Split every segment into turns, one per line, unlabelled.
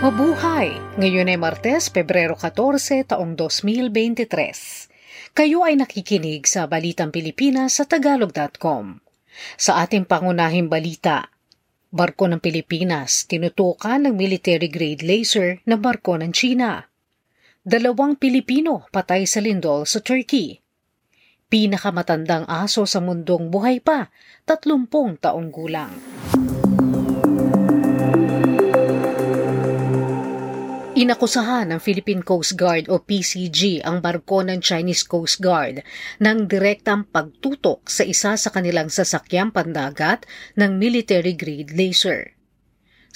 Mabuhay! Ngayon ay Martes, Pebrero 14, taong 2023. Kayo ay nakikinig sa Balitang Pilipinas sa Tagalog.com. Sa ating pangunahing balita, barko ng Pilipinas tinutukan ng military-grade laser na barko ng China. Dalawang Pilipino patay sa lindol sa Turkey. Pinakamatandang aso sa mundong buhay pa, 30 taong gulang. Inakusahan ng Philippine Coast Guard o PCG ang barko ng Chinese Coast Guard ng direktang pagtutok sa isa sa kanilang sasakyang pandagat ng military-grade laser.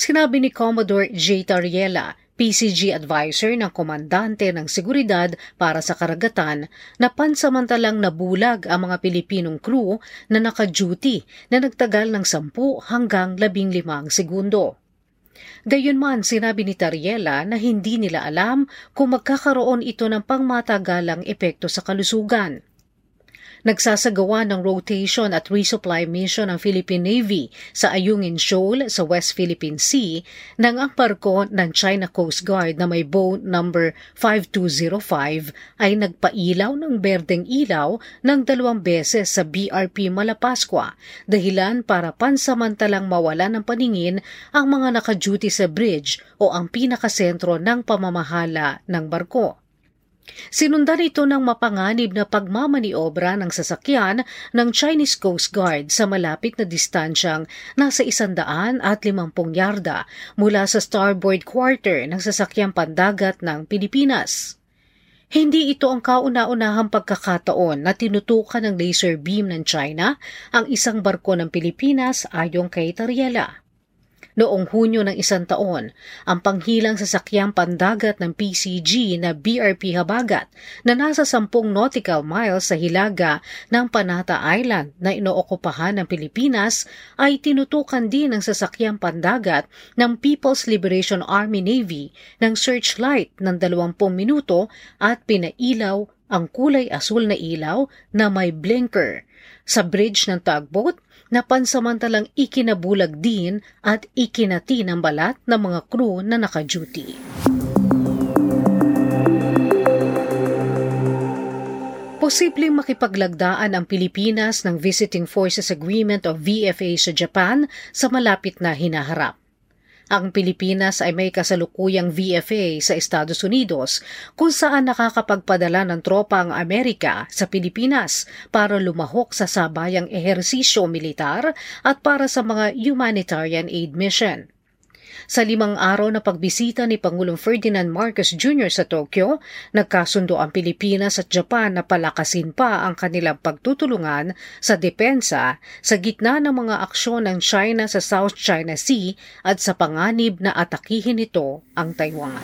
Sinabi ni Commodore J. Tariela, PCG advisor ng komandante ng seguridad para sa karagatan na pansamantalang nabulag ang mga Pilipinong crew na naka-duty na nagtagal ng 10 hanggang 15 segundo. Gayunman sinabi ni Tariela na hindi nila alam kung magkakaroon ito ng pangmatagalang epekto sa kalusugan. Nagsasagawa ng rotation at resupply mission ng Philippine Navy sa Ayungin Shoal sa West Philippine Sea nang ang barko ng China Coast Guard na may boat number 5205 ay nagpailaw ng berdeng ilaw ng dalawang beses sa BRP Malapascua dahilan para pansamantalang mawala ng paningin ang mga naka-duty sa bridge o ang pinakasentro ng pamamahala ng barko. Sinundan ito ng mapanganib na pagmamaniobra ng sasakyan ng Chinese Coast Guard sa malapit na distansyang nasa isandaan at limampung yarda mula sa starboard quarter ng sasakyang pandagat ng Pilipinas. Hindi ito ang kauna-unahang pagkakataon na tinutukan ng laser beam ng China ang isang barko ng Pilipinas ayon kay Tariela. Noong Hunyo ng isang taon, ang panghilang sasakyang pandagat ng PCG na BRP Habagat na nasa 10 nautical miles sa hilaga ng Panata Island na inookupahan ng Pilipinas ay tinutukan din ng sasakyang pandagat ng People's Liberation Army Navy ng searchlight ng 20 minuto at pinailaw ang kulay asul na ilaw na may blinker. Sa bridge ng tugboat na pansamantalang ikinabulag din at ikinati ng balat ng mga crew na naka-duty. Posibleng makipaglagdaan ang Pilipinas ng Visiting Forces Agreement o VFA sa Japan sa malapit na hinaharap. Ang Pilipinas ay may kasalukuyang VFA sa Estados Unidos kung saan nakakapagpadala ng tropa ang Amerika sa Pilipinas para lumahok sa sabayang ehersisyo militar at para sa mga humanitarian aid mission. Sa limang araw na pagbisita ni Pangulong Ferdinand Marcos Jr. sa Tokyo, nagkasundo ang Pilipinas at Japan na palakasin pa ang kanilang pagtutulungan sa depensa sa gitna ng mga aksyon ng China sa South China Sea at sa panganib na atakihin nito ang Taiwan.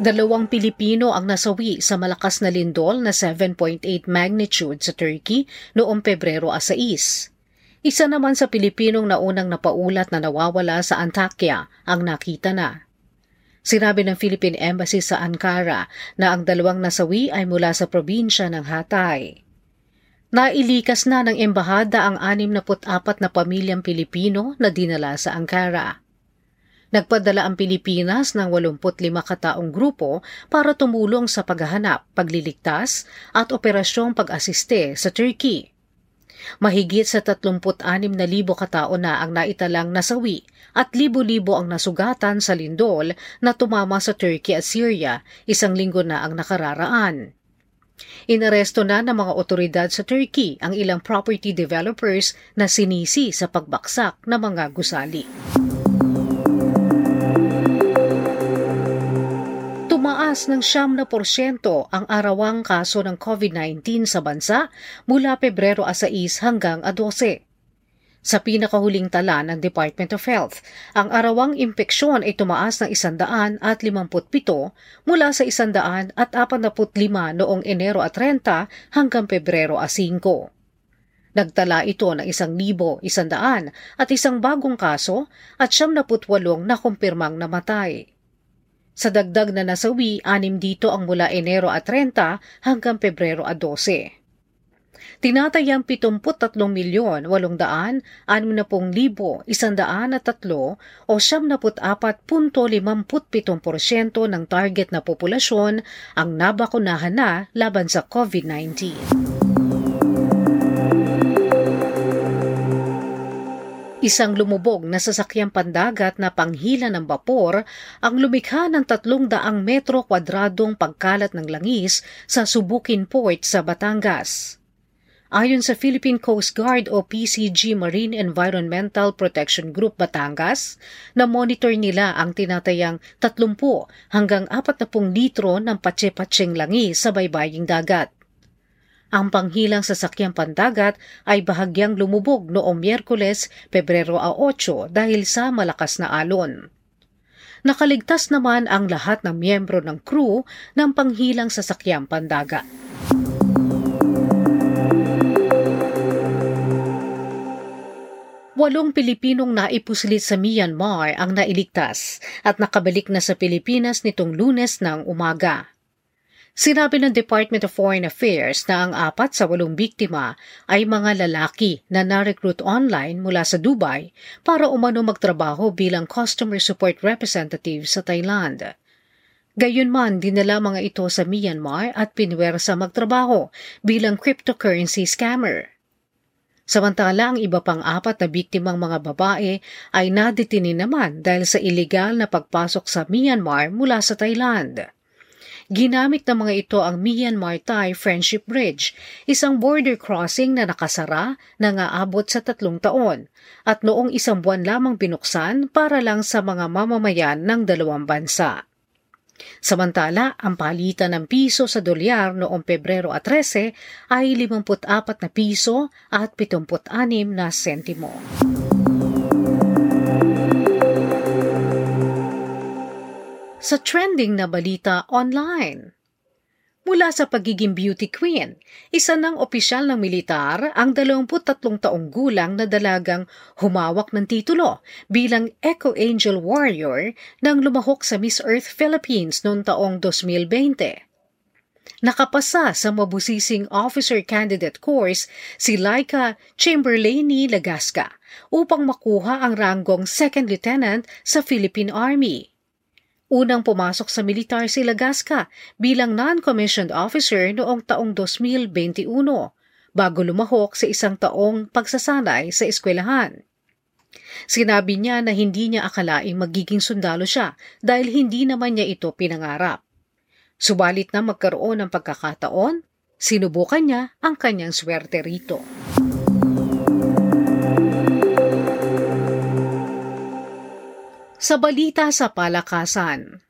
Dalawang Pilipino ang nasawi sa malakas na lindol na 7.8 magnitude sa Turkey noong Pebrero 6. Isa naman sa Pilipinong naunang napaulat na nawawala sa Antakya ang nakita na. Sinabi ng Philippine Embassy sa Ankara na ang dalawang nasawi ay mula sa probinsya ng Hatay. Nailikas na ng embahada ang 64 na pamilyang Pilipino na dinala sa Ankara. Nagpadala ang Pilipinas ng 85 kataong grupo para tumulong sa paghahanap, pagliligtas at operasyong pag-asiste sa Turkey. Mahigit sa 36,000 katao na ang naitalang nasawi at libo-libo ang nasugatan sa lindol na tumama sa Turkey at Syria isang linggo na ang nakararaan. Inaresto na ng mga otoridad sa Turkey ang ilang property developers na sinisi sa pagbaksak ng mga gusali. Tumaas ng siyam na porsyento ang arawang kaso ng COVID-19 sa bansa mula Pebrero 6 hanggang 12. Sa pinakahuling tala ng Department of Health, ang arawang impeksyon ay tumaas ng 157 mula sa 145 noong Enero at 30 hanggang Pebrero 5. Nagtala ito ng 1,100 at isang bagong kaso at 78 na kumpirmang namatay. Sa dagdag na nasawi, anim dito ang mula Enero at 30 hanggang Pebrero at 12. Tinatayang 73 milyon 860,103 o 74.57% ng target na populasyon ang nabakunahan na laban sa COVID-19. Isang lumubog na sasakyang pandagat na panghila ng bapor ang lumikha ng 300 metro kwadradong pagkalat ng langis sa Subukin Port sa Batangas. Ayon sa Philippine Coast Guard o PCG Marine Environmental Protection Group Batangas, na-monitor nila ang tinatayang 30 hanggang 40 litro ng patse-patseng langi sa baybaying dagat. Ang panghilang sasakyang pandagat ay bahagyang lumubog noong Miyerkules, Pebrero 8 dahil sa malakas na alon. Nakaligtas naman ang lahat ng miyembro ng crew ng panghilang sasakyang pandagat. Walong Pilipinong naipuslit sa Myanmar ang nailigtas at nakabalik na sa Pilipinas nitong lunes ng umaga. Sinabi ng Department of Foreign Affairs na ang apat sa walong biktima ay mga lalaki na na-recruit online mula sa Dubai para umano magtrabaho bilang customer support representative sa Thailand. Gayunman, dinala mga ito sa Myanmar at pinwersa magtrabaho bilang cryptocurrency scammer. Samantala ang iba pang apat na biktimang mga babae ay nadetinin naman dahil sa ilegal na pagpasok sa Myanmar mula sa Thailand. Ginamit ng mga ito ang Myanmar-Thai Friendship Bridge, isang border crossing na nakasara na aabot sa tatlong taon at noong isang buwan lamang binuksan para lang sa mga mamamayan ng dalawang bansa. Samantala, ang palitan ng piso sa dolyar noong Pebrero 13 ay 54 na piso at 76 na sentimo. Sa trending na balita online, Mula sa pagiging beauty queen, isa ng opisyal ng militar ang 23 taong gulang na dalagang humawak ng titulo bilang Eco Angel Warrior nang lumahok sa Miss Earth Philippines noong taong 2020. Nakapasa sa mabusising officer candidate course si Laika Chamberlaini Lagasca upang makuha ang ranggong second lieutenant sa Philippine Army. Unang pumasok sa militar si Lagasca bilang non-commissioned officer noong taong 2021 bago lumahok sa isang taong pagsasanay sa eskwelahan. Sinabi niya na hindi niya akalaing magiging sundalo siya dahil hindi naman niya ito pinangarap. Subalit na magkaroon ng pagkakataon, sinubukan niya ang kanyang swerte rito. Sa balita sa palakasan,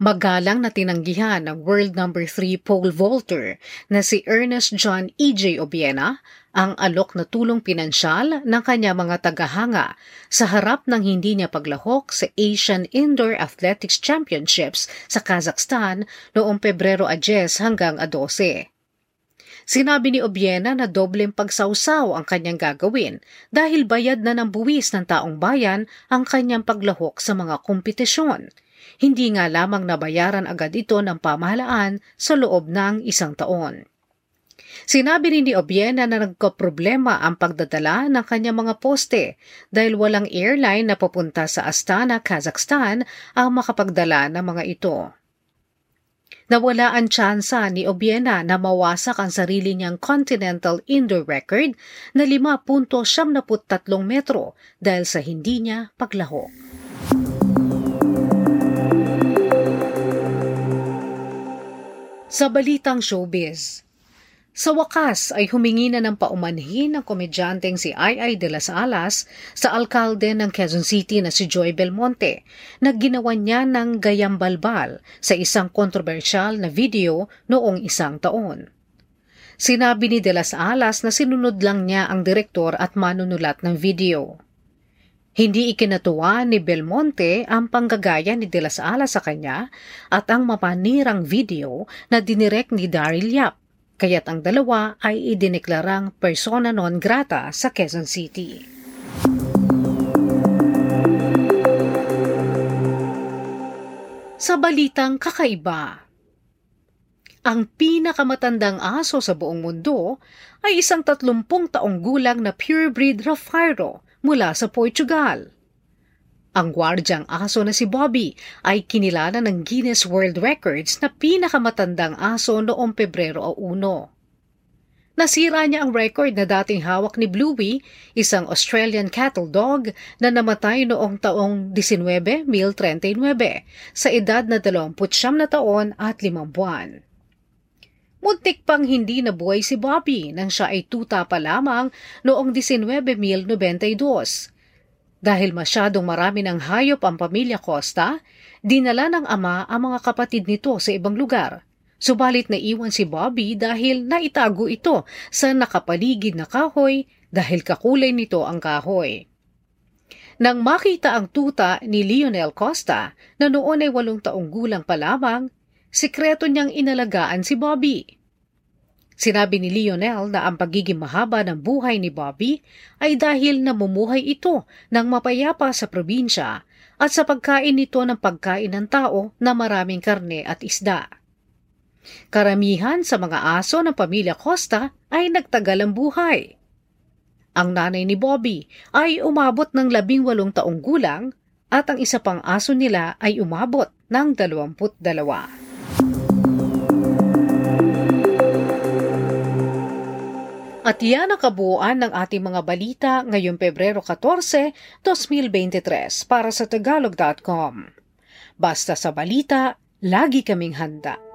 Magalang na tinanggihan ng world number 3 pole vaulter na si Ernest John E.J. Obiena ang alok na tulong pinansyal ng kanya mga tagahanga sa harap ng hindi niya paglahok sa Asian Indoor Athletics Championships sa Kazakhstan noong Pebrero 10 hanggang 12. Sinabi ni Obiena na dobleng pagsawsaw ang kanyang gagawin dahil bayad na ng buwis ng taong bayan ang kanyang paglahok sa mga kompetisyon. Hindi nga lamang nabayaran agad ito ng pamahalaan sa loob ng isang taon. Sinabi rin ni Obiena na nagkaproblema ang pagdadala ng kanyang mga poste dahil walang airline na papunta sa Astana, Kazakhstan ang makapagdala ng mga ito. Nawala ang tsansa ni Obiena na mawasak ang sarili niyang continental indoor record na 5.73 metro dahil sa hindi niya paglaho. Sa balitang showbiz, sa wakas ay humingi na ng paumanhin ng komedyanteng si Ai de las Alas sa alkalde ng Quezon City na si Joy Belmonte na ginawa niya ng gayang balbal sa isang kontrobersyal na video noong isang taon. Sinabi ni de las Alas na sinunod lang niya ang direktor at manunulat ng video. Hindi ikinatuwa ni Belmonte ang panggagaya ni De Las Alas sa kanya at ang mapanirang video na dinirek ni Daryl Yap kaya't ang dalawa ay idineklarang persona non grata sa Quezon City. Sa balitang kakaiba, Ang pinakamatandang aso sa buong mundo ay isang tatlumpung taong gulang na purebred Raffairo mula sa Portugal. Ang gwardyang aso na si Bobby ay kinilala ng Guinness World Records na pinakamatandang aso noong Pebrero 1. Nasira niya ang record na dating hawak ni Bluey, isang Australian cattle dog na namatay noong taong 1939 sa edad na 29 na taon at 5 buwan. Muntik pang hindi nabuhay si Bobby nang siya ay tuta pa lamang noong 1992 dahil masyadong marami ng hayop ang pamilya Costa, dinala ng ama ang mga kapatid nito sa ibang lugar. Subalit naiwan si Bobby dahil naitago ito sa nakapaligid na kahoy dahil kakulay nito ang kahoy. Nang makita ang tuta ni Lionel Costa na noon ay walong taong gulang pa lamang, sikreto niyang inalagaan si Bobby. Sinabi ni Lionel na ang pagiging mahaba ng buhay ni Bobby ay dahil namumuhay ito ng mapayapa sa probinsya at sa pagkain nito ng pagkain ng tao na maraming karne at isda. Karamihan sa mga aso ng pamilya Costa ay nagtagal ang buhay. Ang nanay ni Bobby ay umabot ng labing walong taong gulang at ang isa pang aso nila ay umabot ng dalawamput dalawa. At yan ang kabuuan ng ating mga balita ngayong Pebrero 14, 2023 para sa tagalog.com. Basta sa balita, lagi kaming handa.